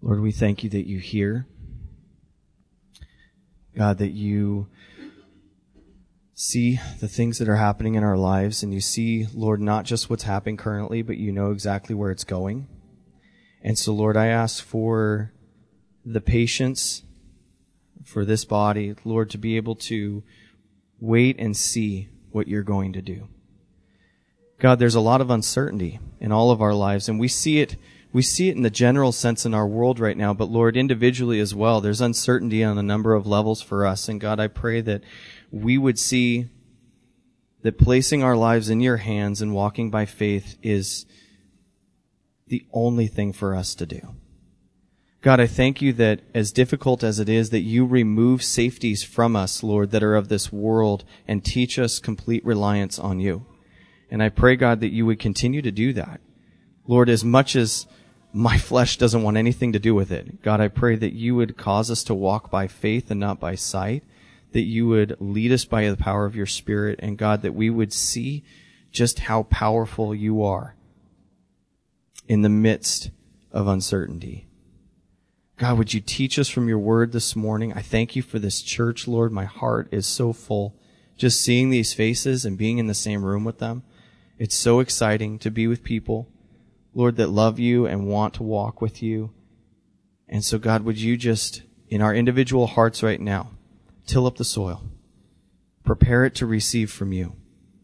Lord, we thank you that you hear. God, that you see the things that are happening in our lives and you see, Lord, not just what's happening currently, but you know exactly where it's going. And so, Lord, I ask for the patience for this body, Lord, to be able to wait and see what you're going to do. God, there's a lot of uncertainty in all of our lives, and we see it we see it in the general sense in our world right now, but Lord, individually as well, there's uncertainty on a number of levels for us. And God, I pray that we would see that placing our lives in your hands and walking by faith is the only thing for us to do. God, I thank you that as difficult as it is, that you remove safeties from us, Lord, that are of this world and teach us complete reliance on you. And I pray, God, that you would continue to do that. Lord, as much as my flesh doesn't want anything to do with it, God, I pray that you would cause us to walk by faith and not by sight, that you would lead us by the power of your spirit, and God, that we would see just how powerful you are in the midst of uncertainty. God, would you teach us from your word this morning? I thank you for this church, Lord. My heart is so full. Just seeing these faces and being in the same room with them. It's so exciting to be with people, Lord, that love you and want to walk with you. And so, God, would you just, in our individual hearts right now, till up the soil, prepare it to receive from you.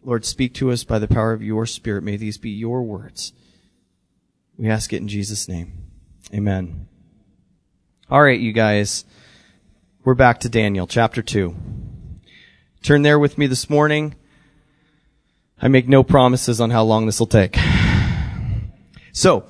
Lord, speak to us by the power of your Spirit. May these be your words. We ask it in Jesus' name. Amen. All right, you guys. We're back to Daniel, chapter 2. Turn there with me this morning. I make no promises on how long this will take. So,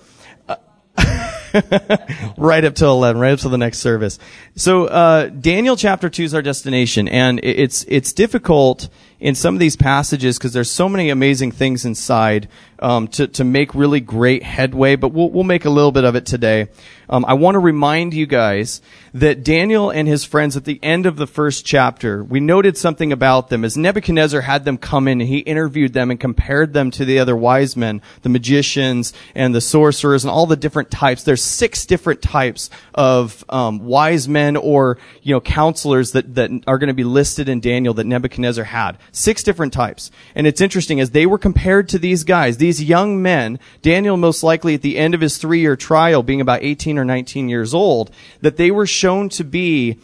uh, right up till 11, right up till the next service. So, uh, Daniel chapter 2 is our destination, and it's, it's difficult in some of these passages because there's so many amazing things inside um, to to make really great headway. But we'll we'll make a little bit of it today. Um, I want to remind you guys that Daniel and his friends at the end of the first chapter, we noted something about them as Nebuchadnezzar had them come in and he interviewed them and compared them to the other wise men, the magicians and the sorcerers and all the different types. There's six different types of um, wise men or you know counselors that that are going to be listed in Daniel that Nebuchadnezzar had. Six different types. And it's interesting, as they were compared to these guys, these young men, Daniel most likely at the end of his three year trial, being about 18 or 19 years old, that they were shown to be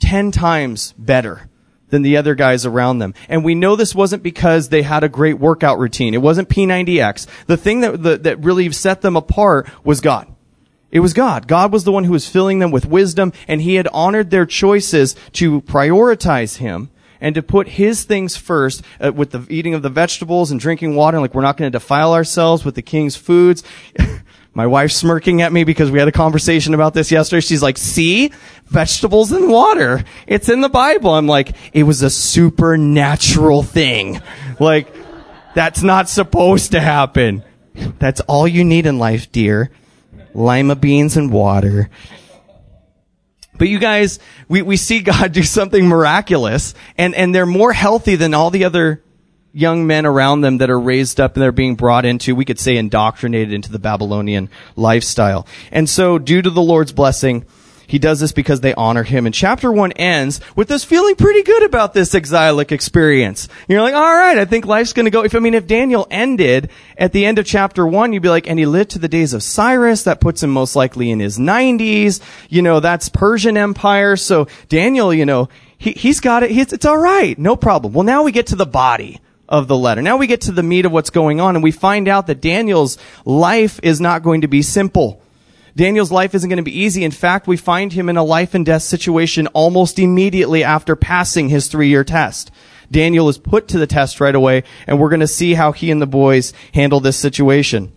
10 times better than the other guys around them. And we know this wasn't because they had a great workout routine. It wasn't P90X. The thing that, that, that really set them apart was God. It was God. God was the one who was filling them with wisdom, and He had honored their choices to prioritize Him and to put his things first uh, with the eating of the vegetables and drinking water. And Like we're not going to defile ourselves with the king's foods. My wife's smirking at me because we had a conversation about this yesterday. She's like, see? Vegetables and water. It's in the Bible. I'm like, it was a supernatural thing. Like, that's not supposed to happen. That's all you need in life, dear. Lima beans and water. But you guys, we, we see God do something miraculous and, and they're more healthy than all the other young men around them that are raised up and they're being brought into, we could say indoctrinated into the Babylonian lifestyle. And so due to the Lord's blessing, he does this because they honor him. And chapter one ends with us feeling pretty good about this exilic experience. You're like, all right, I think life's going to go. If I mean, if Daniel ended at the end of chapter one, you'd be like, and he lived to the days of Cyrus. That puts him most likely in his 90s. You know, that's Persian Empire. So Daniel, you know, he, he's got it. He's, it's all right. No problem. Well, now we get to the body of the letter. Now we get to the meat of what's going on and we find out that Daniel's life is not going to be simple. Daniel's life isn't going to be easy. In fact, we find him in a life and death situation almost immediately after passing his three year test. Daniel is put to the test right away, and we're going to see how he and the boys handle this situation.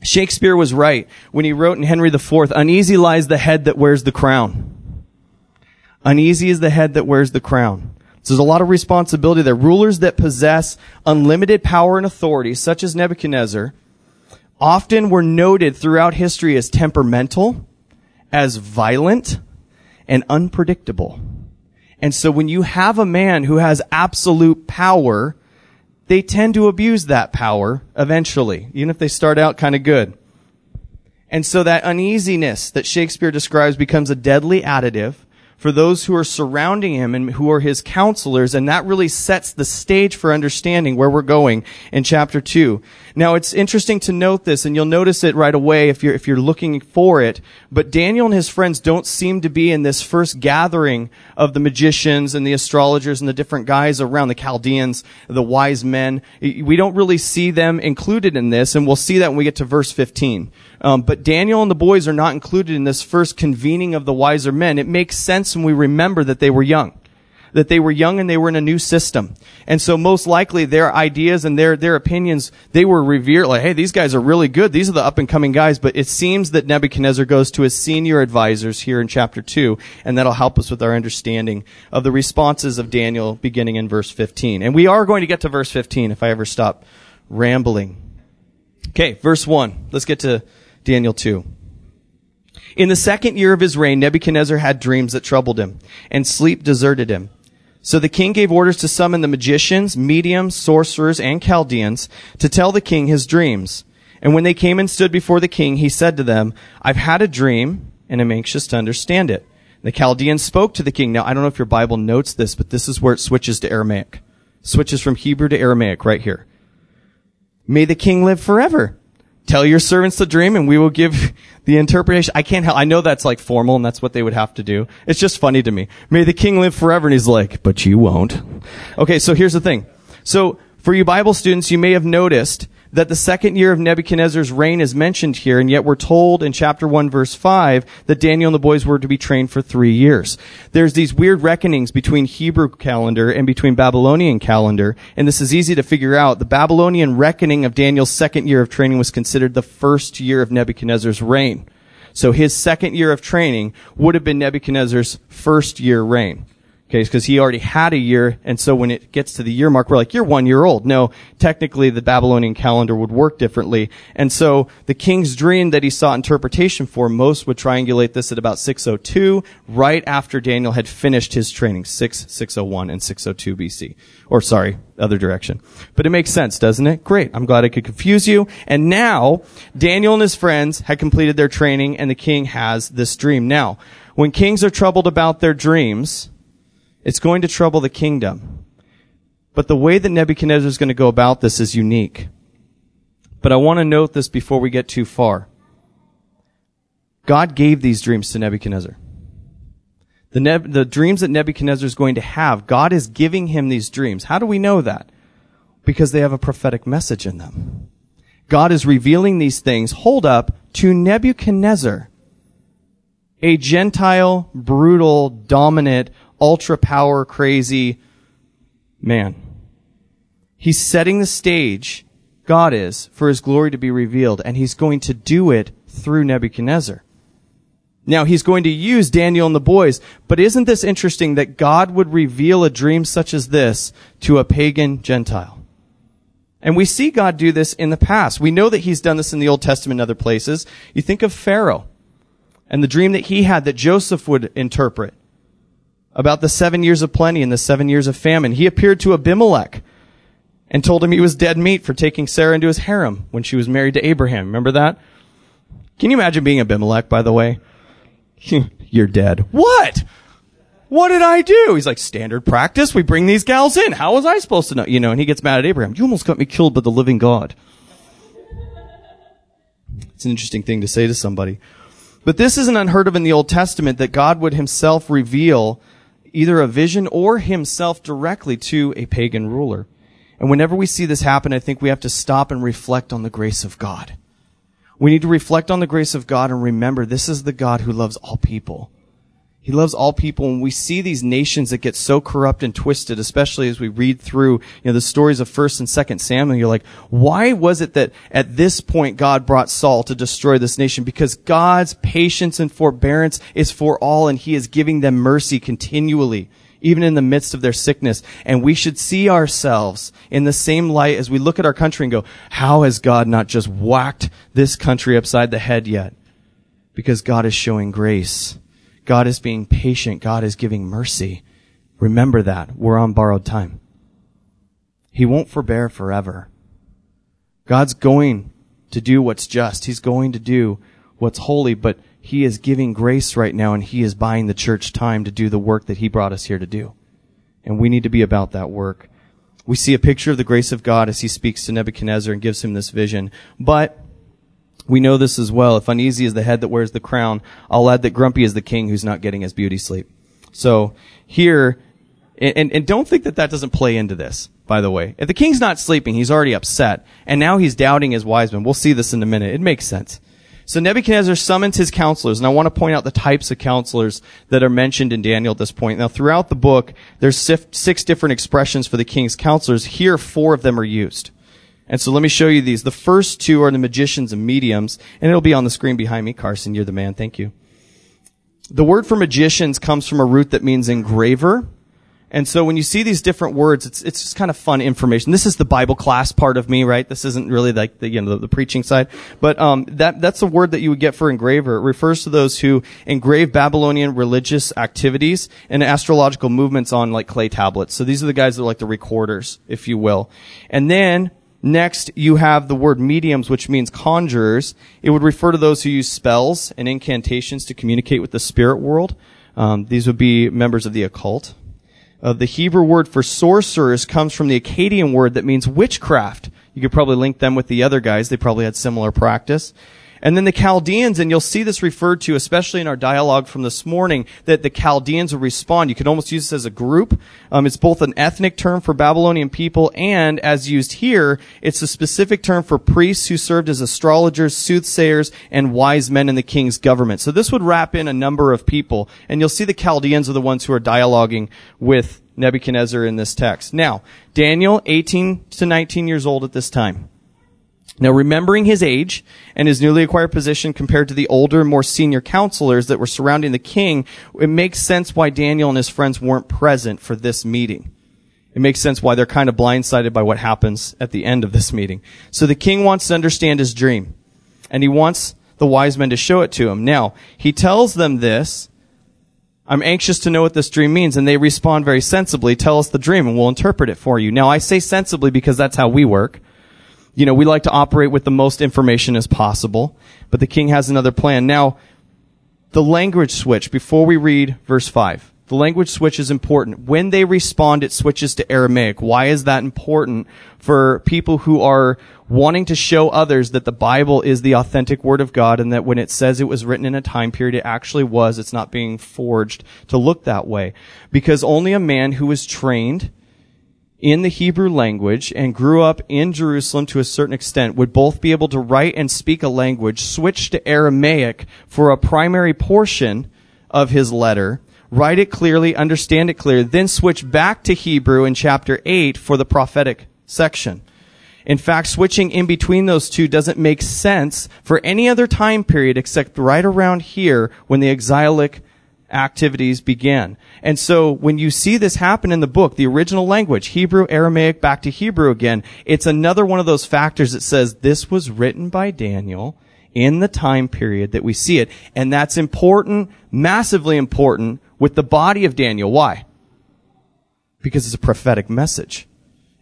Shakespeare was right when he wrote in Henry IV, uneasy lies the head that wears the crown. Uneasy is the head that wears the crown. So there's a lot of responsibility there. Rulers that possess unlimited power and authority, such as Nebuchadnezzar, often were noted throughout history as temperamental, as violent, and unpredictable. And so when you have a man who has absolute power, they tend to abuse that power eventually, even if they start out kind of good. And so that uneasiness that Shakespeare describes becomes a deadly additive for those who are surrounding him and who are his counselors, and that really sets the stage for understanding where we're going in chapter two. Now, it's interesting to note this, and you'll notice it right away if you're, if you're looking for it, but Daniel and his friends don't seem to be in this first gathering of the magicians and the astrologers and the different guys around the Chaldeans, the wise men. We don't really see them included in this, and we'll see that when we get to verse 15. Um, but Daniel and the boys are not included in this first convening of the wiser men. It makes sense when we remember that they were young. That they were young and they were in a new system. And so most likely their ideas and their, their opinions, they were revered, like, hey, these guys are really good. These are the up and coming guys. But it seems that Nebuchadnezzar goes to his senior advisors here in chapter 2, and that'll help us with our understanding of the responses of Daniel beginning in verse 15. And we are going to get to verse 15 if I ever stop rambling. Okay, verse 1. Let's get to Daniel 2. In the second year of his reign, Nebuchadnezzar had dreams that troubled him, and sleep deserted him. So the king gave orders to summon the magicians, mediums, sorcerers, and Chaldeans to tell the king his dreams. And when they came and stood before the king, he said to them, I've had a dream, and am anxious to understand it. The Chaldeans spoke to the king. Now, I don't know if your Bible notes this, but this is where it switches to Aramaic. Switches from Hebrew to Aramaic right here. May the king live forever. Tell your servants the dream and we will give the interpretation. I can't help, I know that's like formal and that's what they would have to do. It's just funny to me. May the king live forever. And he's like, but you won't. Okay, so here's the thing. So, for you Bible students, you may have noticed that the second year of Nebuchadnezzar's reign is mentioned here, and yet we're told in chapter 1 verse 5 that Daniel and the boys were to be trained for three years. There's these weird reckonings between Hebrew calendar and between Babylonian calendar, and this is easy to figure out. The Babylonian reckoning of Daniel's second year of training was considered the first year of Nebuchadnezzar's reign. So his second year of training would have been Nebuchadnezzar's first year reign. Okay, because he already had a year, and so when it gets to the year mark, we're like, you're one year old. No, technically the Babylonian calendar would work differently. And so the king's dream that he sought interpretation for, most would triangulate this at about 602, right after Daniel had finished his training, 6, 601, and 602 BC. Or sorry, other direction. But it makes sense, doesn't it? Great. I'm glad I could confuse you. And now, Daniel and his friends had completed their training, and the king has this dream. Now, when kings are troubled about their dreams, it's going to trouble the kingdom. But the way that Nebuchadnezzar is going to go about this is unique. But I want to note this before we get too far. God gave these dreams to Nebuchadnezzar. The, Neb- the dreams that Nebuchadnezzar is going to have, God is giving him these dreams. How do we know that? Because they have a prophetic message in them. God is revealing these things, hold up, to Nebuchadnezzar, a Gentile, brutal, dominant, ultra power crazy man. He's setting the stage, God is, for his glory to be revealed, and he's going to do it through Nebuchadnezzar. Now he's going to use Daniel and the boys, but isn't this interesting that God would reveal a dream such as this to a pagan Gentile? And we see God do this in the past. We know that he's done this in the Old Testament and other places. You think of Pharaoh and the dream that he had that Joseph would interpret about the seven years of plenty and the seven years of famine. He appeared to Abimelech and told him he was dead meat for taking Sarah into his harem when she was married to Abraham. Remember that? Can you imagine being Abimelech, by the way? You're dead. What? What did I do? He's like, standard practice. We bring these gals in. How was I supposed to know? You know, and he gets mad at Abraham. You almost got me killed by the living God. It's an interesting thing to say to somebody. But this isn't unheard of in the Old Testament that God would himself reveal either a vision or himself directly to a pagan ruler. And whenever we see this happen, I think we have to stop and reflect on the grace of God. We need to reflect on the grace of God and remember this is the God who loves all people. He loves all people. And we see these nations that get so corrupt and twisted, especially as we read through, you know, the stories of first and second Samuel. You're like, why was it that at this point God brought Saul to destroy this nation? Because God's patience and forbearance is for all and he is giving them mercy continually even in the midst of their sickness. And we should see ourselves in the same light as we look at our country and go, how has God not just whacked this country upside the head yet? Because God is showing grace. God is being patient. God is giving mercy. Remember that. We're on borrowed time. He won't forbear forever. God's going to do what's just. He's going to do what's holy, but he is giving grace right now and he is buying the church time to do the work that he brought us here to do. And we need to be about that work. We see a picture of the grace of God as he speaks to Nebuchadnezzar and gives him this vision. But we know this as well. If uneasy is the head that wears the crown, I'll add that grumpy is the king who's not getting his beauty sleep. So here, and, and don't think that that doesn't play into this, by the way. If the king's not sleeping, he's already upset, and now he's doubting his wise men. We'll see this in a minute. It makes sense. So Nebuchadnezzar summons his counselors, and I want to point out the types of counselors that are mentioned in Daniel at this point. Now, throughout the book, there's six different expressions for the king's counselors. Here, four of them are used. And so let me show you these. The first two are the magicians and mediums, and it'll be on the screen behind me. Carson, you're the man. Thank you. The word for magicians comes from a root that means engraver. And so when you see these different words, it's, it's just kind of fun information. This is the Bible class part of me, right? This isn't really like the, you know, the, the preaching side. But, um, that, that's the word that you would get for engraver. It refers to those who engrave Babylonian religious activities and astrological movements on like clay tablets. So these are the guys that are like the recorders, if you will. And then Next, you have the word mediums, which means conjurers. It would refer to those who use spells and incantations to communicate with the spirit world. Um, these would be members of the occult. Uh, the Hebrew word for sorcerers comes from the Akkadian word that means witchcraft. You could probably link them with the other guys. They probably had similar practice. And then the Chaldeans, and you'll see this referred to, especially in our dialogue from this morning, that the Chaldeans will respond. You could almost use this as a group. Um, it's both an ethnic term for Babylonian people, and as used here, it's a specific term for priests who served as astrologers, soothsayers, and wise men in the king's government. So this would wrap in a number of people, and you'll see the Chaldeans are the ones who are dialoguing with Nebuchadnezzar in this text. Now, Daniel, 18 to 19 years old at this time. Now, remembering his age and his newly acquired position compared to the older, more senior counselors that were surrounding the king, it makes sense why Daniel and his friends weren't present for this meeting. It makes sense why they're kind of blindsided by what happens at the end of this meeting. So the king wants to understand his dream, and he wants the wise men to show it to him. Now, he tells them this. I'm anxious to know what this dream means, and they respond very sensibly. Tell us the dream, and we'll interpret it for you. Now, I say sensibly because that's how we work you know, we like to operate with the most information as possible, but the king has another plan. Now, the language switch, before we read verse 5, the language switch is important. When they respond, it switches to Aramaic. Why is that important for people who are wanting to show others that the Bible is the authentic Word of God and that when it says it was written in a time period, it actually was. It's not being forged to look that way. Because only a man who is trained in the Hebrew language and grew up in Jerusalem to a certain extent would both be able to write and speak a language, switch to Aramaic for a primary portion of his letter, write it clearly, understand it clearly, then switch back to Hebrew in chapter 8 for the prophetic section. In fact, switching in between those two doesn't make sense for any other time period except right around here when the exilic activities began. And so when you see this happen in the book, the original language, Hebrew, Aramaic, back to Hebrew again, it's another one of those factors that says this was written by Daniel in the time period that we see it. And that's important, massively important with the body of Daniel. Why? Because it's a prophetic message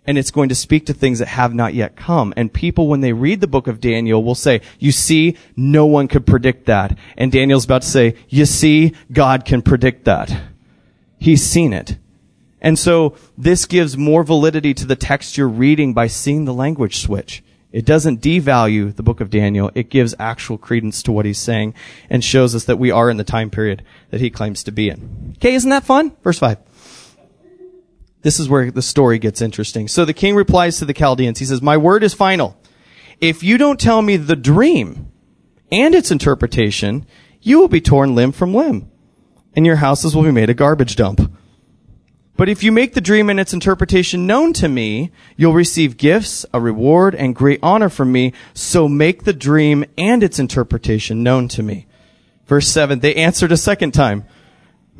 and it's going to speak to things that have not yet come. And people, when they read the book of Daniel, will say, you see, no one could predict that. And Daniel's about to say, you see, God can predict that. He's seen it. And so this gives more validity to the text you're reading by seeing the language switch. It doesn't devalue the book of Daniel. It gives actual credence to what he's saying and shows us that we are in the time period that he claims to be in. Okay, isn't that fun? Verse 5. This is where the story gets interesting. So the king replies to the Chaldeans. He says, My word is final. If you don't tell me the dream and its interpretation, you will be torn limb from limb, and your houses will be made a garbage dump. But if you make the dream and its interpretation known to me, you'll receive gifts, a reward, and great honor from me. So make the dream and its interpretation known to me. Verse 7, they answered a second time.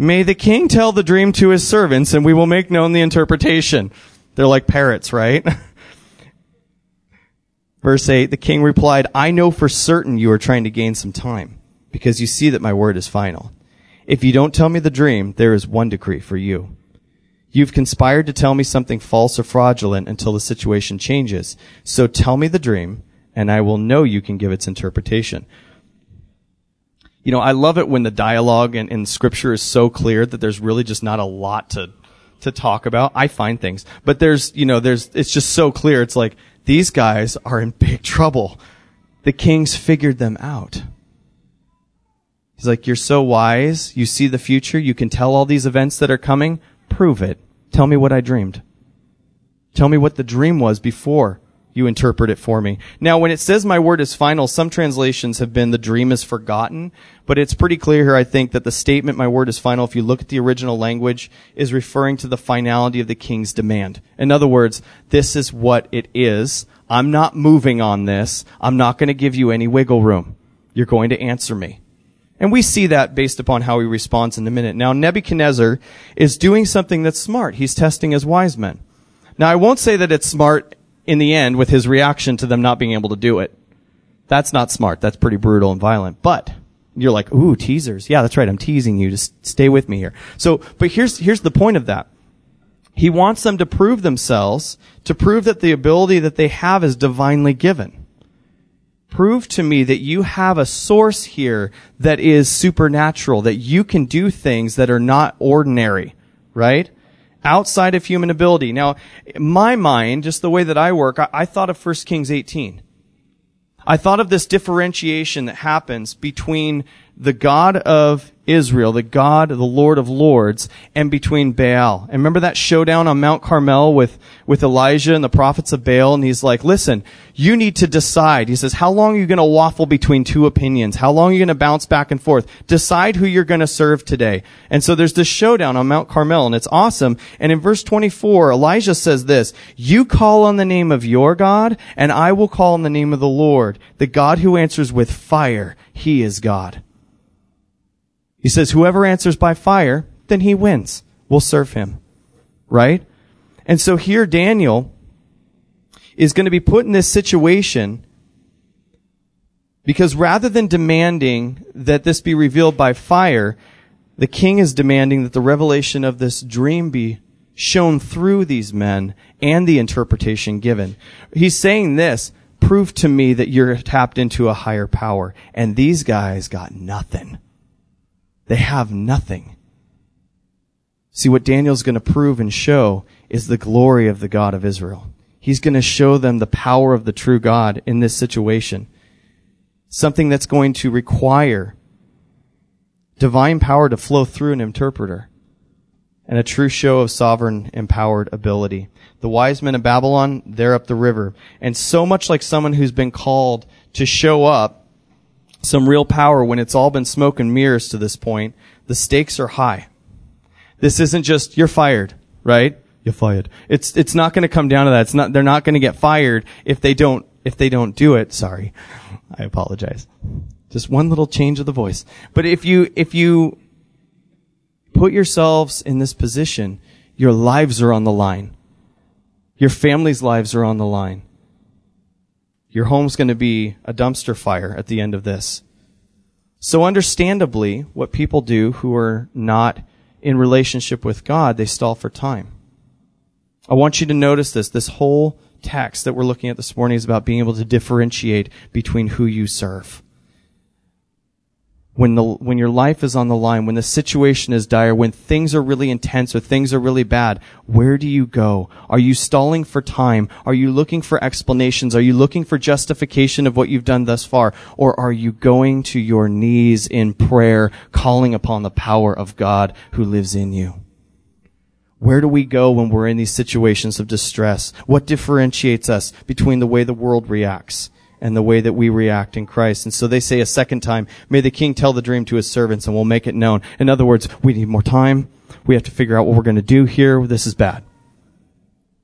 May the king tell the dream to his servants, and we will make known the interpretation. They're like parrots, right? Verse 8, the king replied, I know for certain you are trying to gain some time, because you see that my word is final. If you don't tell me the dream, there is one decree for you. You've conspired to tell me something false or fraudulent until the situation changes. So tell me the dream, and I will know you can give its interpretation. You know, I love it when the dialogue in, in scripture is so clear that there's really just not a lot to, to talk about. I find things, but there's, you know, there's, it's just so clear. It's like, these guys are in big trouble. The kings figured them out. He's like, you're so wise. You see the future. You can tell all these events that are coming. Prove it. Tell me what I dreamed. Tell me what the dream was before you interpret it for me. Now, when it says my word is final, some translations have been the dream is forgotten, but it's pretty clear here, I think, that the statement my word is final, if you look at the original language, is referring to the finality of the king's demand. In other words, this is what it is. I'm not moving on this. I'm not going to give you any wiggle room. You're going to answer me. And we see that based upon how he responds in a minute. Now, Nebuchadnezzar is doing something that's smart. He's testing his wise men. Now, I won't say that it's smart in the end with his reaction to them not being able to do it. That's not smart. That's pretty brutal and violent. But you're like, ooh, teasers. Yeah, that's right. I'm teasing you. Just stay with me here. So, but here's, here's the point of that. He wants them to prove themselves, to prove that the ability that they have is divinely given. Prove to me that you have a source here that is supernatural, that you can do things that are not ordinary, right? Outside of human ability. Now, my mind, just the way that I work, I, I thought of 1 Kings 18. I thought of this differentiation that happens between the God of Israel, the God, the Lord of Lords, and between Baal. And remember that showdown on Mount Carmel with, with Elijah and the prophets of Baal? And he's like, listen, you need to decide. He says, how long are you going to waffle between two opinions? How long are you going to bounce back and forth? Decide who you're going to serve today. And so there's this showdown on Mount Carmel, and it's awesome. And in verse 24, Elijah says this, you call on the name of your God, and I will call on the name of the Lord, the God who answers with fire. He is God. He says, whoever answers by fire, then he wins. We'll serve him. Right? And so here Daniel is going to be put in this situation because rather than demanding that this be revealed by fire, the king is demanding that the revelation of this dream be shown through these men and the interpretation given. He's saying this, prove to me that you're tapped into a higher power. And these guys got nothing. They have nothing. See, what Daniel's going to prove and show is the glory of the God of Israel. He's going to show them the power of the true God in this situation. Something that's going to require divine power to flow through an interpreter and a true show of sovereign empowered ability. The wise men of Babylon, they're up the river. And so much like someone who's been called to show up some real power when it's all been smoke and mirrors to this point. The stakes are high. This isn't just, you're fired, right? You're fired. It's, it's not going to come down to that. It's not, they're not going to get fired if they don't, if they don't do it. Sorry. I apologize. Just one little change of the voice. But if you, if you put yourselves in this position, your lives are on the line. Your family's lives are on the line. Your home's going to be a dumpster fire at the end of this. So understandably, what people do who are not in relationship with God, they stall for time. I want you to notice this. This whole text that we're looking at this morning is about being able to differentiate between who you serve when the when your life is on the line, when the situation is dire, when things are really intense or things are really bad, where do you go? Are you stalling for time? Are you looking for explanations? Are you looking for justification of what you've done thus far? Or are you going to your knees in prayer, calling upon the power of God who lives in you? Where do we go when we're in these situations of distress? What differentiates us between the way the world reacts and the way that we react in Christ. And so they say a second time, may the king tell the dream to his servants and we'll make it known. In other words, we need more time. We have to figure out what we're going to do here. This is bad.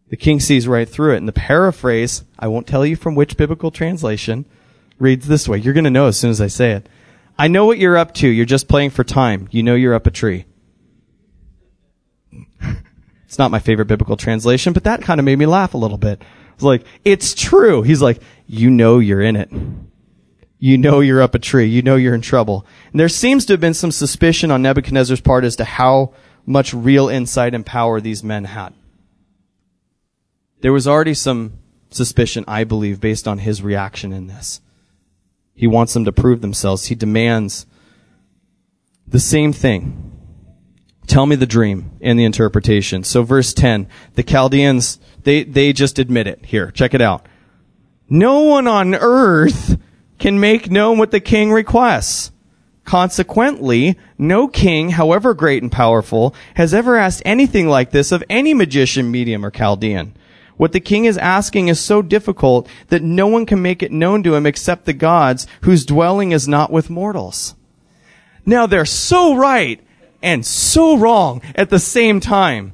The king sees right through it. And the paraphrase, I won't tell you from which biblical translation, reads this way. You're going to know as soon as I say it. I know what you're up to. You're just playing for time. You know you're up a tree. it's not my favorite biblical translation, but that kind of made me laugh a little bit. It's like, it's true. He's like, you know you're in it. You know you're up a tree. You know you're in trouble. And there seems to have been some suspicion on Nebuchadnezzar's part as to how much real insight and power these men had. There was already some suspicion, I believe, based on his reaction in this. He wants them to prove themselves. He demands The same thing. Tell me the dream and the interpretation. So verse 10, the Chaldeans, they, they just admit it. Here, check it out. No one on earth can make known what the king requests. Consequently, no king, however great and powerful, has ever asked anything like this of any magician, medium, or Chaldean. What the king is asking is so difficult that no one can make it known to him except the gods whose dwelling is not with mortals. Now they're so right and so wrong at the same time.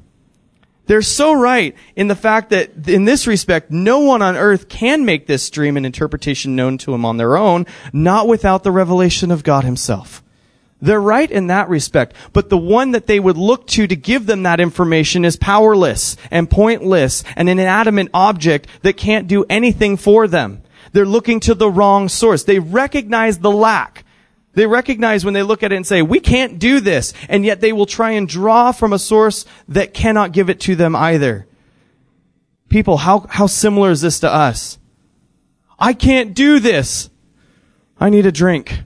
They're so right in the fact that in this respect, no one on earth can make this dream and interpretation known to him on their own, not without the revelation of God himself. They're right in that respect, but the one that they would look to to give them that information is powerless and pointless and an inanimate object that can't do anything for them. They're looking to the wrong source. They recognize the lack. They recognize when they look at it and say, we can't do this, and yet they will try and draw from a source that cannot give it to them either. People, how, how similar is this to us? I can't do this. I need a drink.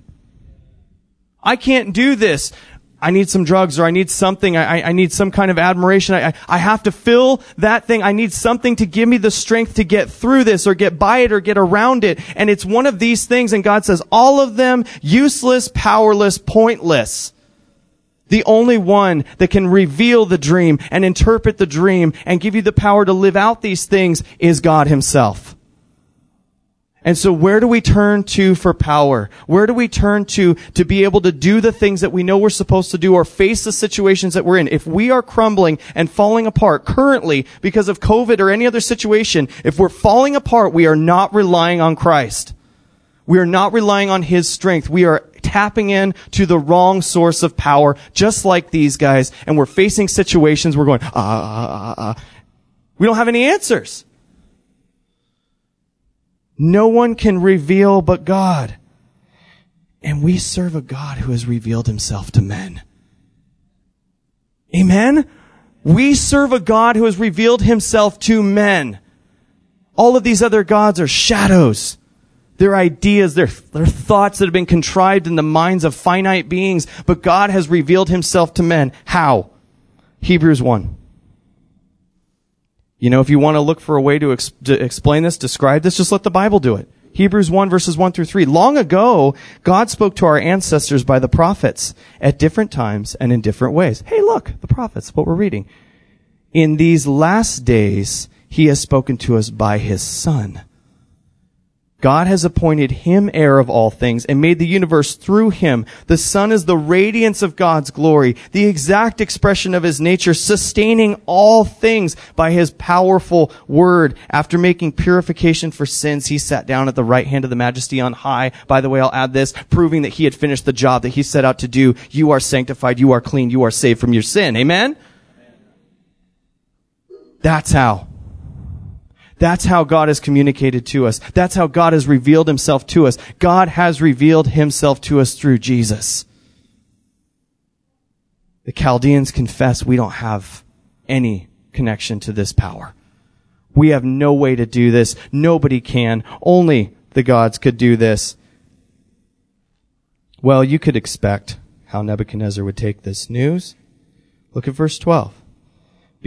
I can't do this. I need some drugs or I need something. I, I need some kind of admiration. I, I have to fill that thing. I need something to give me the strength to get through this or get by it or get around it. And it's one of these things. And God says all of them useless, powerless, pointless. The only one that can reveal the dream and interpret the dream and give you the power to live out these things is God himself. And so where do we turn to for power? Where do we turn to to be able to do the things that we know we're supposed to do or face the situations that we're in? If we are crumbling and falling apart currently because of COVID or any other situation, if we're falling apart, we are not relying on Christ. We are not relying on His strength. We are tapping in to the wrong source of power, just like these guys, and we're facing situations we're going, ah, ah, ah, ah. We don't have any answers. No one can reveal but God. And we serve a God who has revealed himself to men. Amen? We serve a God who has revealed himself to men. All of these other gods are shadows. They're ideas, they're, they're thoughts that have been contrived in the minds of finite beings, but God has revealed himself to men. How? Hebrews 1. You know, if you want to look for a way to, ex- to, explain this, describe this, just let the Bible do it. Hebrews 1 verses 1 through 3. Long ago, God spoke to our ancestors by the prophets at different times and in different ways. Hey, look, the prophets, what we're reading. In these last days, He has spoken to us by His Son God has appointed him heir of all things and made the universe through him. The Son is the radiance of God's glory, the exact expression of his nature, sustaining all things by his powerful word. After making purification for sins, he sat down at the right hand of the majesty on high. By the way, I'll add this, proving that he had finished the job that he set out to do. You are sanctified, you are clean, you are saved from your sin. Amen? That's how. That's how God has communicated to us. That's how God has revealed himself to us. God has revealed himself to us through Jesus. The Chaldeans confess we don't have any connection to this power. We have no way to do this. Nobody can. Only the gods could do this. Well, you could expect how Nebuchadnezzar would take this news. Look at verse 12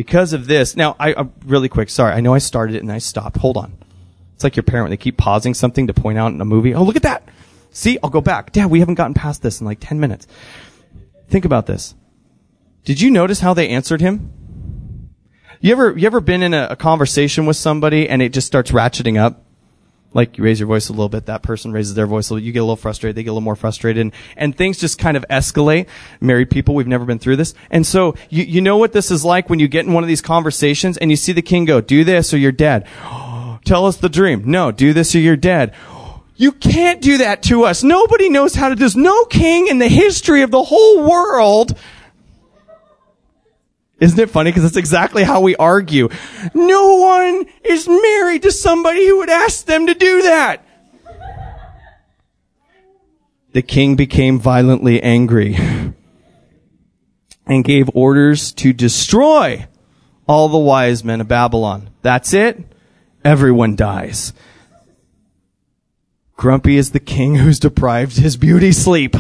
because of this, now I, I really quick, sorry, I know I started it and I stopped. Hold on. It's like your parent when they keep pausing something to point out in a movie. Oh, look at that. See, I'll go back. Dad, we haven't gotten past this in like 10 minutes. Think about this. Did you notice how they answered him? You ever, you ever been in a, a conversation with somebody and it just starts ratcheting up? Like you raise your voice a little bit, that person raises their voice a little, you get a little frustrated, they get a little more frustrated, and, and things just kind of escalate. Married people, we've never been through this. And so, you, you know what this is like when you get in one of these conversations and you see the king go, do this or you're dead. Tell us the dream. No, do this or you're dead. You can't do that to us. Nobody knows how to do this. No king in the history of the whole world isn't it funny? Because that's exactly how we argue. No one is married to somebody who would ask them to do that. The king became violently angry and gave orders to destroy all the wise men of Babylon. That's it. Everyone dies. Grumpy is the king who's deprived his beauty sleep.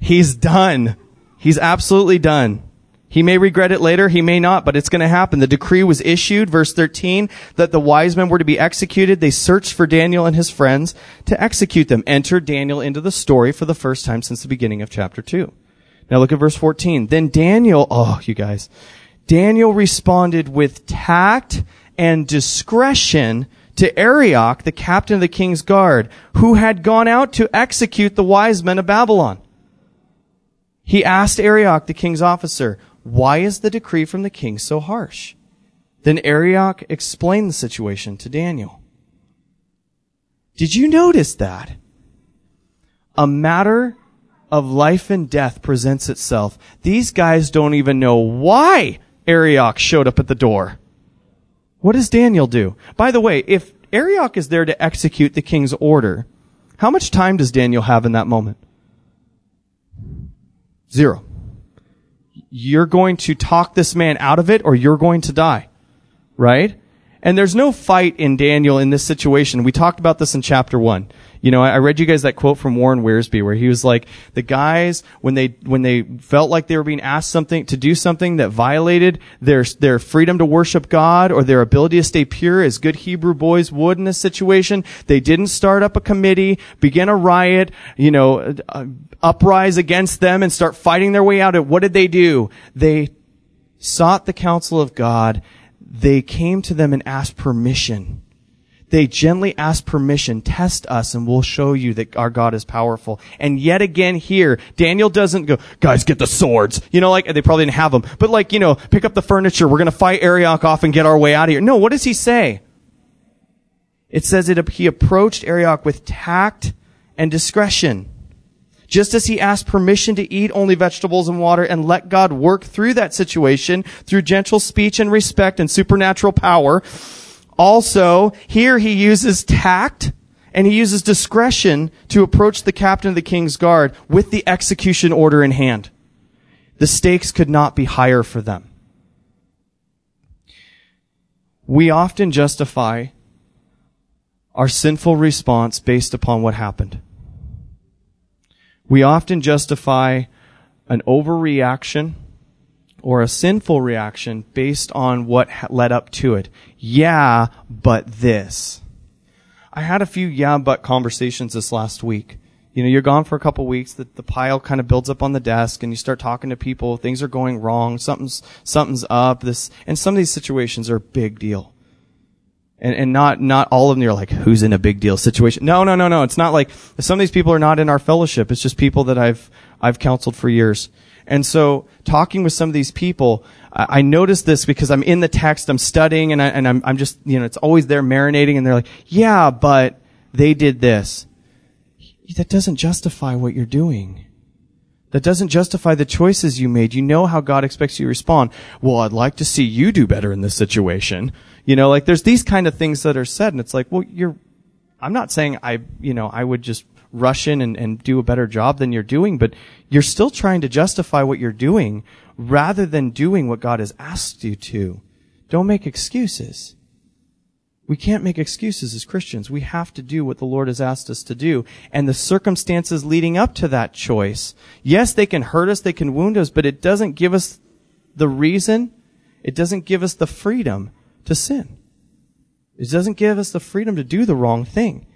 He's done. He's absolutely done. He may regret it later, he may not, but it's going to happen. The decree was issued, verse 13, that the wise men were to be executed. They searched for Daniel and his friends to execute them. Enter Daniel into the story for the first time since the beginning of chapter 2. Now look at verse 14. Then Daniel, oh, you guys, Daniel responded with tact and discretion to Arioch, the captain of the king's guard, who had gone out to execute the wise men of Babylon. He asked Arioch, the king's officer, why is the decree from the king so harsh? Then Arioch explained the situation to Daniel. Did you notice that? A matter of life and death presents itself. These guys don't even know why Arioch showed up at the door. What does Daniel do? By the way, if Arioch is there to execute the king's order, how much time does Daniel have in that moment? Zero you're going to talk this man out of it or you're going to die. Right? And there's no fight in Daniel in this situation. We talked about this in chapter one. You know, I, read you guys that quote from Warren Wiersbe where he was like, the guys, when they, when they felt like they were being asked something, to do something that violated their, their freedom to worship God or their ability to stay pure as good Hebrew boys would in this situation, they didn't start up a committee, begin a riot, you know, uh, uprise against them and start fighting their way out of. What did they do? They sought the counsel of God. They came to them and asked permission they gently asked permission, test us, and we'll show you that our God is powerful. And yet again here, Daniel doesn't go, guys, get the swords. You know, like, they probably didn't have them. But like, you know, pick up the furniture. We're gonna fight Arioch off and get our way out of here. No, what does he say? It says it, he approached Arioch with tact and discretion. Just as he asked permission to eat only vegetables and water and let God work through that situation through gentle speech and respect and supernatural power, also, here he uses tact and he uses discretion to approach the captain of the king's guard with the execution order in hand. The stakes could not be higher for them. We often justify our sinful response based upon what happened. We often justify an overreaction or a sinful reaction based on what led up to it. Yeah, but this. I had a few yeah, but conversations this last week. You know, you're gone for a couple weeks, the, the pile kind of builds up on the desk and you start talking to people, things are going wrong, something's, something's up, this, and some of these situations are a big deal. And, and not, not all of them, you're like, who's in a big deal situation? No, no, no, no. It's not like, some of these people are not in our fellowship. It's just people that I've, I've counseled for years. And so talking with some of these people, I, I noticed this because I'm in the text, I'm studying and, I, and I'm, I'm just, you know, it's always there marinating and they're like, yeah, but they did this. That doesn't justify what you're doing. That doesn't justify the choices you made. You know how God expects you to respond. Well, I'd like to see you do better in this situation. You know, like there's these kind of things that are said and it's like, well, you're, I'm not saying I, you know, I would just rush in and, and do a better job than you're doing, but you're still trying to justify what you're doing rather than doing what God has asked you to. Don't make excuses. We can't make excuses as Christians. We have to do what the Lord has asked us to do. And the circumstances leading up to that choice, yes, they can hurt us, they can wound us, but it doesn't give us the reason, it doesn't give us the freedom to sin. It doesn't give us the freedom to do the wrong thing.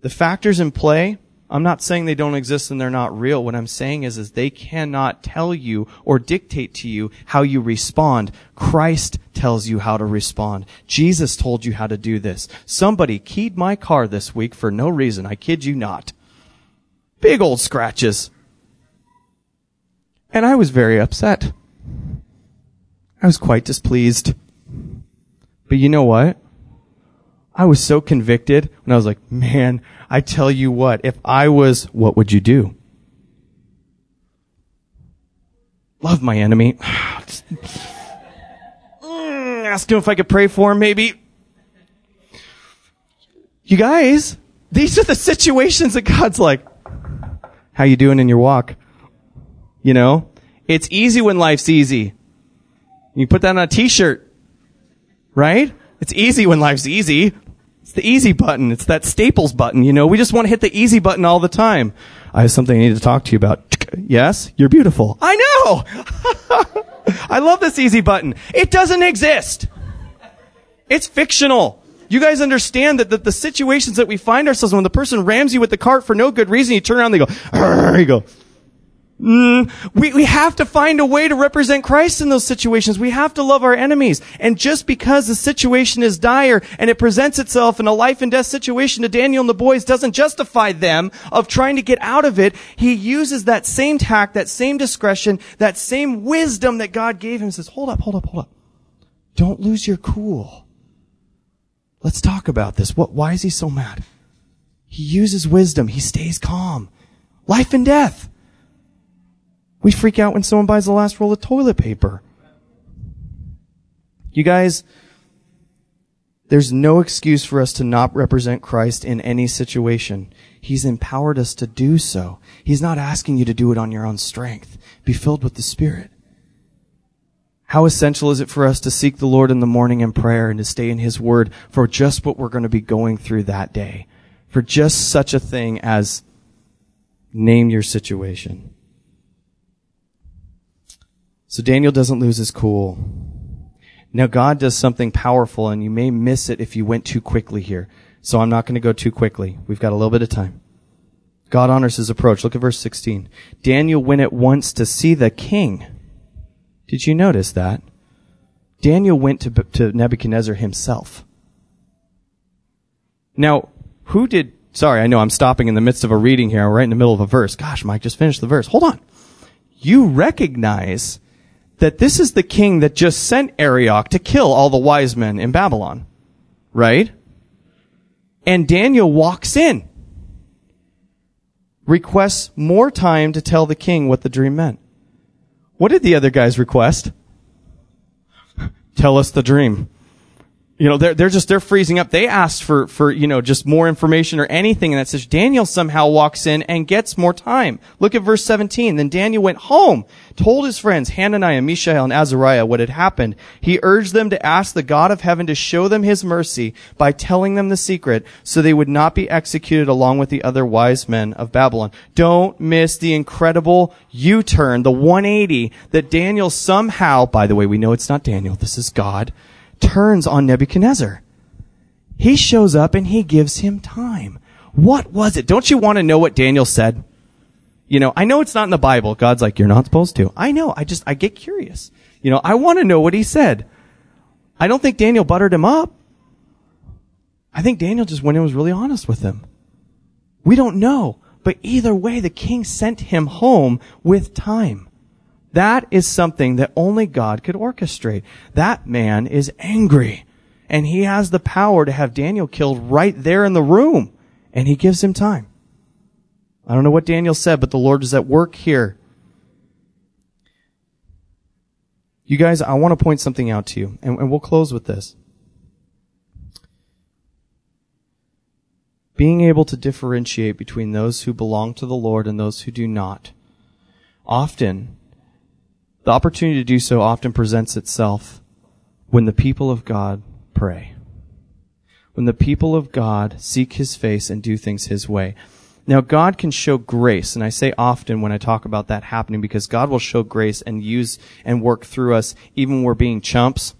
The factors in play, I'm not saying they don't exist and they're not real. What I'm saying is, is they cannot tell you or dictate to you how you respond. Christ tells you how to respond. Jesus told you how to do this. Somebody keyed my car this week for no reason. I kid you not. Big old scratches. And I was very upset. I was quite displeased. But you know what? I was so convicted when I was like, man, I tell you what, if I was, what would you do? Love my enemy. Ask him if I could pray for him, maybe. You guys, these are the situations that God's like, how you doing in your walk? You know, it's easy when life's easy. You put that on a t-shirt, right? It's easy when life's easy. It's the easy button. It's that staples button, you know. We just want to hit the easy button all the time. I have something I need to talk to you about. Yes, you're beautiful. I know! I love this easy button. It doesn't exist. It's fictional. You guys understand that the, the situations that we find ourselves in, when the person rams you with the cart for no good reason, you turn around and they go, you go, Mm, we, we have to find a way to represent Christ in those situations. We have to love our enemies. And just because the situation is dire and it presents itself in a life and death situation to Daniel and the boys doesn't justify them of trying to get out of it. He uses that same tact, that same discretion, that same wisdom that God gave him. Says, hold up, hold up, hold up. Don't lose your cool. Let's talk about this. What, why is he so mad? He uses wisdom. He stays calm. Life and death. We freak out when someone buys the last roll of toilet paper. You guys, there's no excuse for us to not represent Christ in any situation. He's empowered us to do so. He's not asking you to do it on your own strength. Be filled with the Spirit. How essential is it for us to seek the Lord in the morning in prayer and to stay in His Word for just what we're going to be going through that day? For just such a thing as name your situation. So Daniel doesn't lose his cool. Now God does something powerful and you may miss it if you went too quickly here. So I'm not going to go too quickly. We've got a little bit of time. God honors his approach. Look at verse 16. Daniel went at once to see the king. Did you notice that? Daniel went to, to Nebuchadnezzar himself. Now, who did, sorry, I know I'm stopping in the midst of a reading here. I'm right in the middle of a verse. Gosh, Mike, just finished the verse. Hold on. You recognize that this is the king that just sent Arioch to kill all the wise men in Babylon. Right? And Daniel walks in, requests more time to tell the king what the dream meant. What did the other guys request? tell us the dream you know, they're, they're just, they're freezing up. They asked for, for, you know, just more information or anything. And that says Daniel somehow walks in and gets more time. Look at verse 17. Then Daniel went home, told his friends, Hananiah, Mishael, and Azariah what had happened. He urged them to ask the God of heaven to show them his mercy by telling them the secret so they would not be executed along with the other wise men of Babylon. Don't miss the incredible U-turn, the 180 that Daniel somehow, by the way, we know it's not Daniel, this is God turns on Nebuchadnezzar. He shows up and he gives him time. What was it? Don't you want to know what Daniel said? You know, I know it's not in the Bible. God's like, you're not supposed to. I know. I just, I get curious. You know, I want to know what he said. I don't think Daniel buttered him up. I think Daniel just went and was really honest with him. We don't know. But either way, the king sent him home with time. That is something that only God could orchestrate. That man is angry. And he has the power to have Daniel killed right there in the room. And he gives him time. I don't know what Daniel said, but the Lord is at work here. You guys, I want to point something out to you, and, and we'll close with this. Being able to differentiate between those who belong to the Lord and those who do not. Often, the opportunity to do so often presents itself when the people of God pray. When the people of God seek His face and do things His way. Now, God can show grace, and I say often when I talk about that happening because God will show grace and use and work through us even when we're being chumps.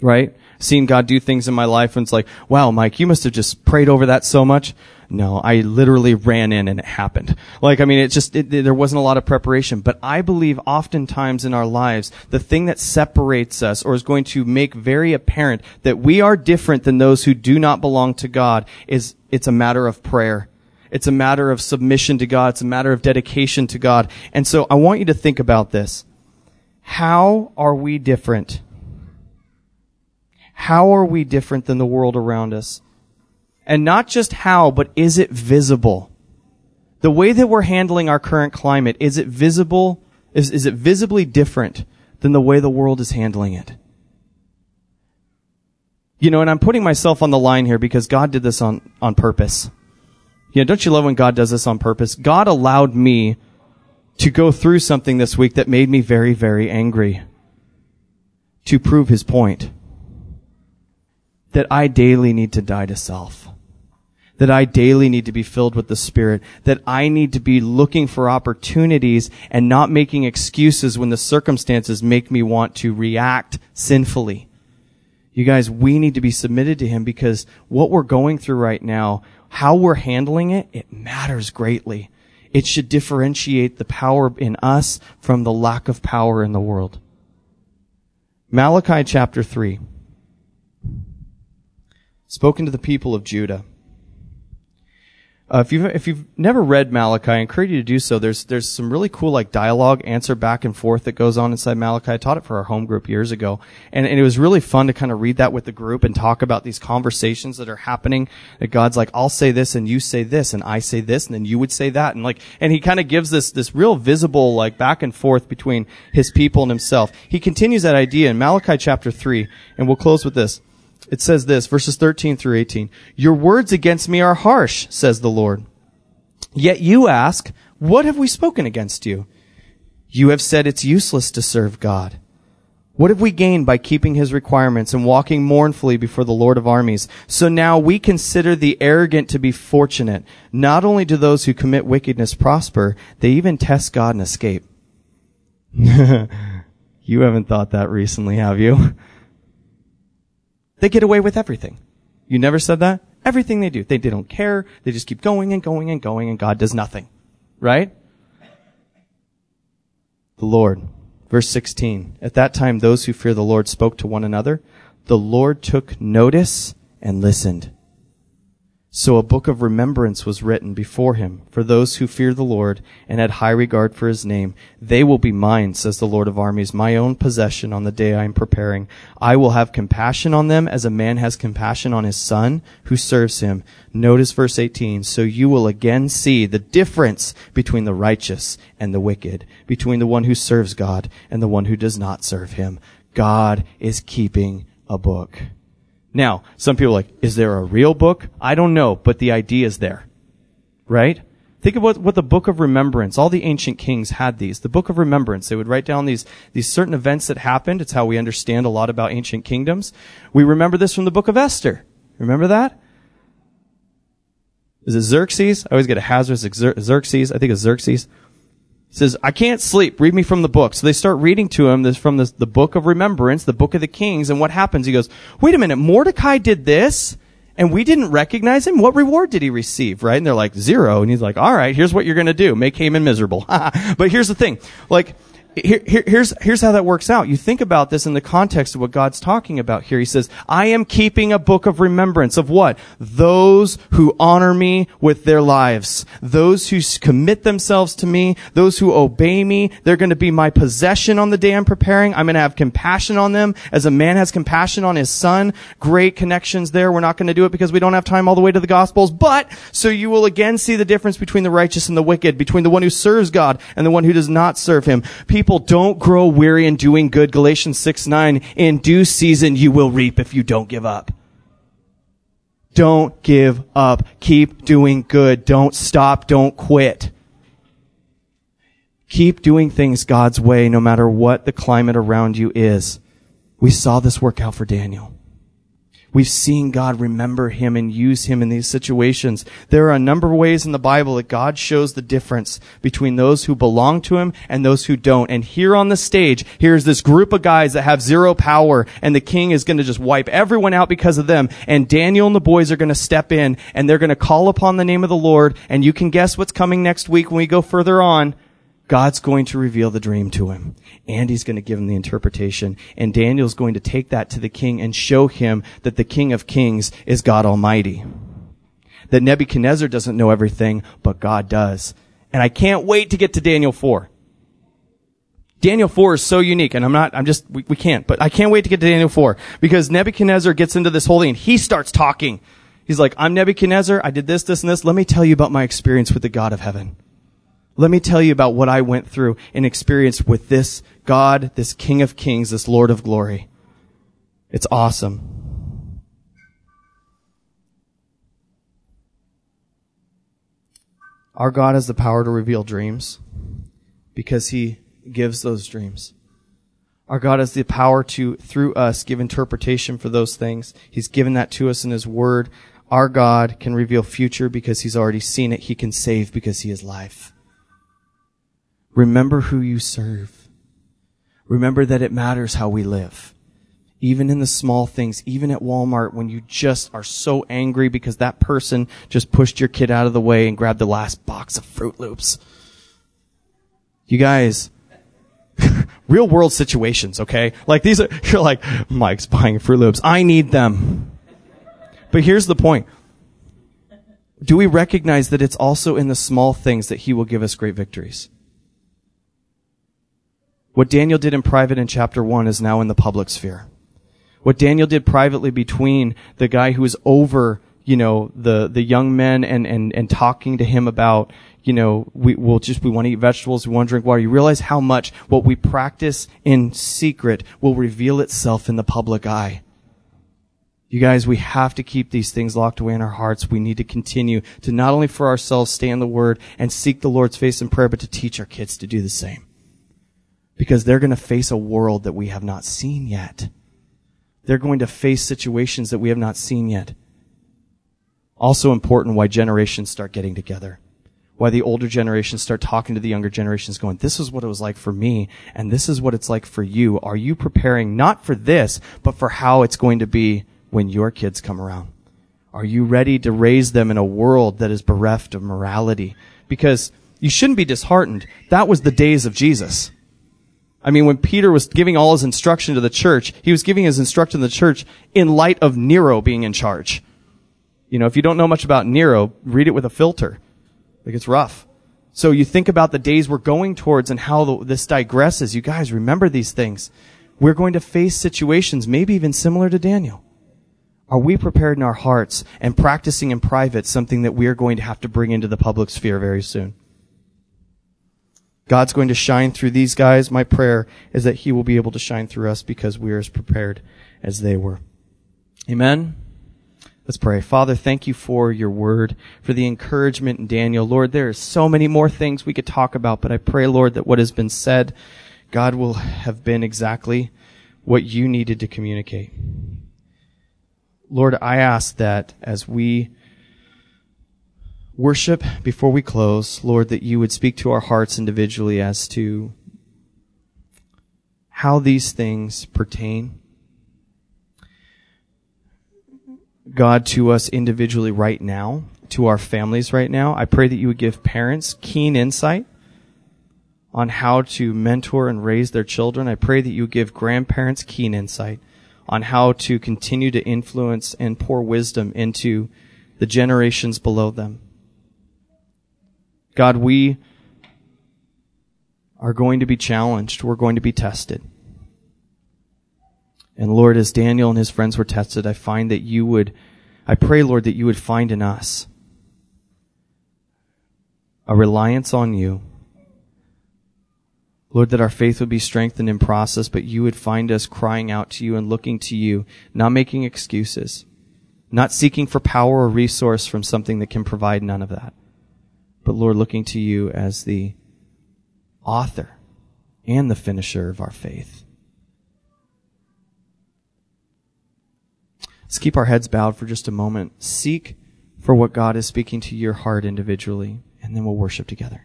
Right? Seeing God do things in my life and it's like, wow, Mike, you must have just prayed over that so much. No, I literally ran in and it happened. Like, I mean, it just, it, there wasn't a lot of preparation. But I believe oftentimes in our lives, the thing that separates us or is going to make very apparent that we are different than those who do not belong to God is it's a matter of prayer. It's a matter of submission to God. It's a matter of dedication to God. And so I want you to think about this. How are we different? How are we different than the world around us? And not just how, but is it visible? The way that we're handling our current climate, is it visible? Is, is it visibly different than the way the world is handling it? You know, and I'm putting myself on the line here because God did this on, on purpose. You know, don't you love when God does this on purpose? God allowed me to go through something this week that made me very, very angry to prove his point. that I daily need to die to self. That I daily need to be filled with the Spirit. That I need to be looking for opportunities and not making excuses when the circumstances make me want to react sinfully. You guys, we need to be submitted to Him because what we're going through right now, how we're handling it, it matters greatly. It should differentiate the power in us from the lack of power in the world. Malachi chapter 3. Spoken to the people of Judah. Uh, if you've if you've never read Malachi, I encourage you to do so. There's there's some really cool like dialogue, answer back and forth that goes on inside Malachi. I taught it for our home group years ago, and, and it was really fun to kind of read that with the group and talk about these conversations that are happening. That God's like, I'll say this and you say this and I say this and then you would say that and like, and He kind of gives this this real visible like back and forth between His people and Himself. He continues that idea in Malachi chapter three, and we'll close with this. It says this, verses 13 through 18. Your words against me are harsh, says the Lord. Yet you ask, what have we spoken against you? You have said it's useless to serve God. What have we gained by keeping his requirements and walking mournfully before the Lord of armies? So now we consider the arrogant to be fortunate. Not only do those who commit wickedness prosper, they even test God and escape. you haven't thought that recently, have you? They get away with everything. You never said that? Everything they do. They, they don't care. They just keep going and going and going and God does nothing. Right? The Lord. Verse 16. At that time, those who fear the Lord spoke to one another. The Lord took notice and listened. So a book of remembrance was written before him for those who fear the Lord and had high regard for his name. They will be mine, says the Lord of armies, my own possession on the day I am preparing. I will have compassion on them as a man has compassion on his son who serves him. Notice verse 18. So you will again see the difference between the righteous and the wicked, between the one who serves God and the one who does not serve him. God is keeping a book. Now, some people are like, is there a real book? I don't know, but the idea is there. Right? Think about what the book of remembrance, all the ancient kings had these. The book of remembrance, they would write down these, these certain events that happened. It's how we understand a lot about ancient kingdoms. We remember this from the book of Esther. Remember that? Is it Xerxes? I always get Ahasuerus Xerxes. I think it's Xerxes says, I can't sleep. Read me from the book. So they start reading to him this from this, the book of remembrance, the book of the kings. And what happens? He goes, wait a minute. Mordecai did this and we didn't recognize him. What reward did he receive? Right. And they're like zero. And he's like, all right, here's what you're going to do. Make Haman miserable. but here's the thing. Like, here, here, here's, here's how that works out. You think about this in the context of what God's talking about here. He says, I am keeping a book of remembrance of what? Those who honor me with their lives. Those who commit themselves to me. Those who obey me. They're going to be my possession on the day I'm preparing. I'm going to have compassion on them as a man has compassion on his son. Great connections there. We're not going to do it because we don't have time all the way to the gospels, but so you will again see the difference between the righteous and the wicked, between the one who serves God and the one who does not serve him. People people, don't grow weary in doing good. Galatians 6, 9. In due season you will reap if you don't give up. Don't give up. Keep doing good. Don't stop. Don't quit. Keep doing things God's way no matter what the climate around you is. We saw this work out for Daniel. We've seen God remember him and use him in these situations. There are a number of ways in the Bible that God shows the difference between those who belong to him and those who don't. And here on the stage, here's this group of guys that have zero power and the king is going to just wipe everyone out because of them. And Daniel and the boys are going to step in and they're going to call upon the name of the Lord. And you can guess what's coming next week when we go further on. God's going to reveal the dream to him and he's going to give him the interpretation. And Daniel's going to take that to the king and show him that the king of kings is God Almighty. That Nebuchadnezzar doesn't know everything, but God does. And I can't wait to get to Daniel 4. Daniel 4 is so unique, and I'm not, I'm just, we, we can't, but I can't wait to get to Daniel 4 because Nebuchadnezzar gets into this whole thing and he starts talking. He's like, I'm Nebuchadnezzar, I did this, this, and this. Let me tell you about my experience with the God of heaven. Let me tell you about what I went through and experienced with this God, this King of Kings, this Lord of Glory. It's awesome. Our God has the power to reveal dreams because he gives those dreams. Our God has the power to, through us, give interpretation for those things. He's given that to us in His Word. Our God can reveal future because He's already seen it. He can save because He is life. Remember who you serve. Remember that it matters how we live. Even in the small things, even at Walmart when you just are so angry because that person just pushed your kid out of the way and grabbed the last box of Froot Loops. You guys, real world situations, okay? Like these are, you're like, Mike's buying Froot Loops. I need them. But here's the point. Do we recognize that it's also in the small things that he will give us great victories? What Daniel did in private in chapter one is now in the public sphere. What Daniel did privately between the guy who was over, you know, the, the young men and, and, and talking to him about, you know, we will just, we want to eat vegetables, we want to drink water. You realize how much what we practice in secret will reveal itself in the public eye. You guys, we have to keep these things locked away in our hearts. We need to continue to not only for ourselves stay in the Word and seek the Lord's face in prayer, but to teach our kids to do the same. Because they're going to face a world that we have not seen yet. They're going to face situations that we have not seen yet. Also important why generations start getting together why the older generations start talking to the younger generations going, this is what it was like for me, and this is what it's like for you. Are you preparing not for this, but for how it's going to be when your kids come around? Are you ready to raise them in a world that is bereft of morality? Because you shouldn't be disheartened. That was the days of Jesus. I mean, when Peter was giving all his instruction to the church, he was giving his instruction to the church in light of Nero being in charge. You know, if you don't know much about Nero, read it with a filter. Like it's rough. So you think about the days we're going towards and how the, this digresses. You guys remember these things. We're going to face situations, maybe even similar to Daniel. Are we prepared in our hearts and practicing in private something that we are going to have to bring into the public sphere very soon? God's going to shine through these guys. My prayer is that He will be able to shine through us because we are as prepared as they were. Amen. Let's pray. Father, thank you for your word, for the encouragement in Daniel. Lord, there are so many more things we could talk about, but I pray, Lord, that what has been said, God will have been exactly what you needed to communicate. Lord, I ask that as we worship before we close, Lord, that you would speak to our hearts individually as to how these things pertain God to us individually right now, to our families right now. I pray that you would give parents keen insight on how to mentor and raise their children. I pray that you give grandparents keen insight on how to continue to influence and pour wisdom into the generations below them. God, we are going to be challenged. We're going to be tested. And Lord, as Daniel and his friends were tested, I find that you would, I pray, Lord, that you would find in us a reliance on you. Lord, that our faith would be strengthened in process, but you would find us crying out to you and looking to you, not making excuses, not seeking for power or resource from something that can provide none of that. But Lord, looking to you as the author and the finisher of our faith. Let's keep our heads bowed for just a moment. Seek for what God is speaking to your heart individually, and then we'll worship together.